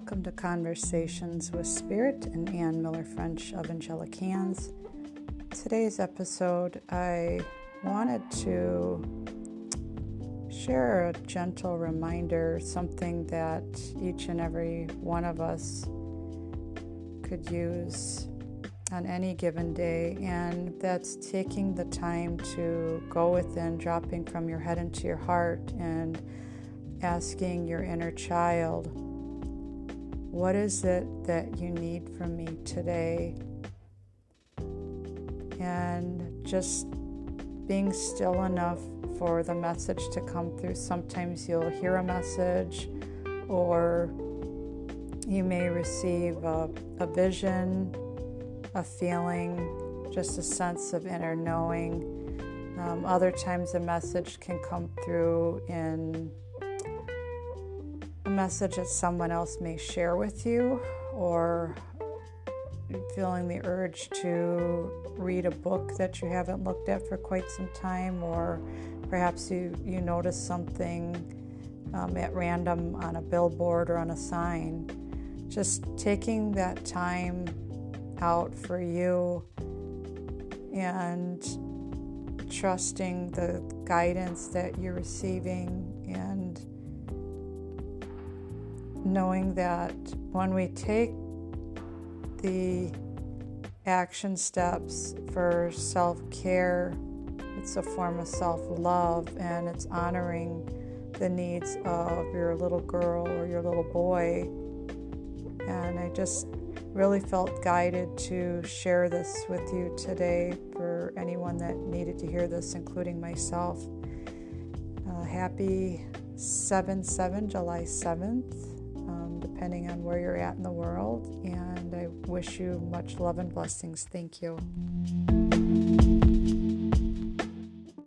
to Conversations with Spirit and Ann Miller French of Angelic Hands. Today's episode, I wanted to share a gentle reminder, something that each and every one of us could use on any given day, and that's taking the time to go within, dropping from your head into your heart, and asking your inner child, What is it that you need from me today? And just being still enough for the message to come through. Sometimes you'll hear a message, or you may receive a, a vision, a feeling, just a sense of inner knowing. Um, other times, a message can come through in message that someone else may share with you, or feeling the urge to read a book that you haven't looked at for quite some time, or perhaps you, you notice something um, at random on a billboard or on a sign. Just taking that time out for you and trusting the guidance that you're receiving knowing that when we take the action steps for self care, it's a form of self love and it's honoring the needs of your little girl or your little boy. And I just really felt guided to share this with you today for anyone that needed to hear this, including myself. Uh, happy 7 7, July 7th, um, depending on where you're at in the world. And I wish you much love and blessings. Thank you.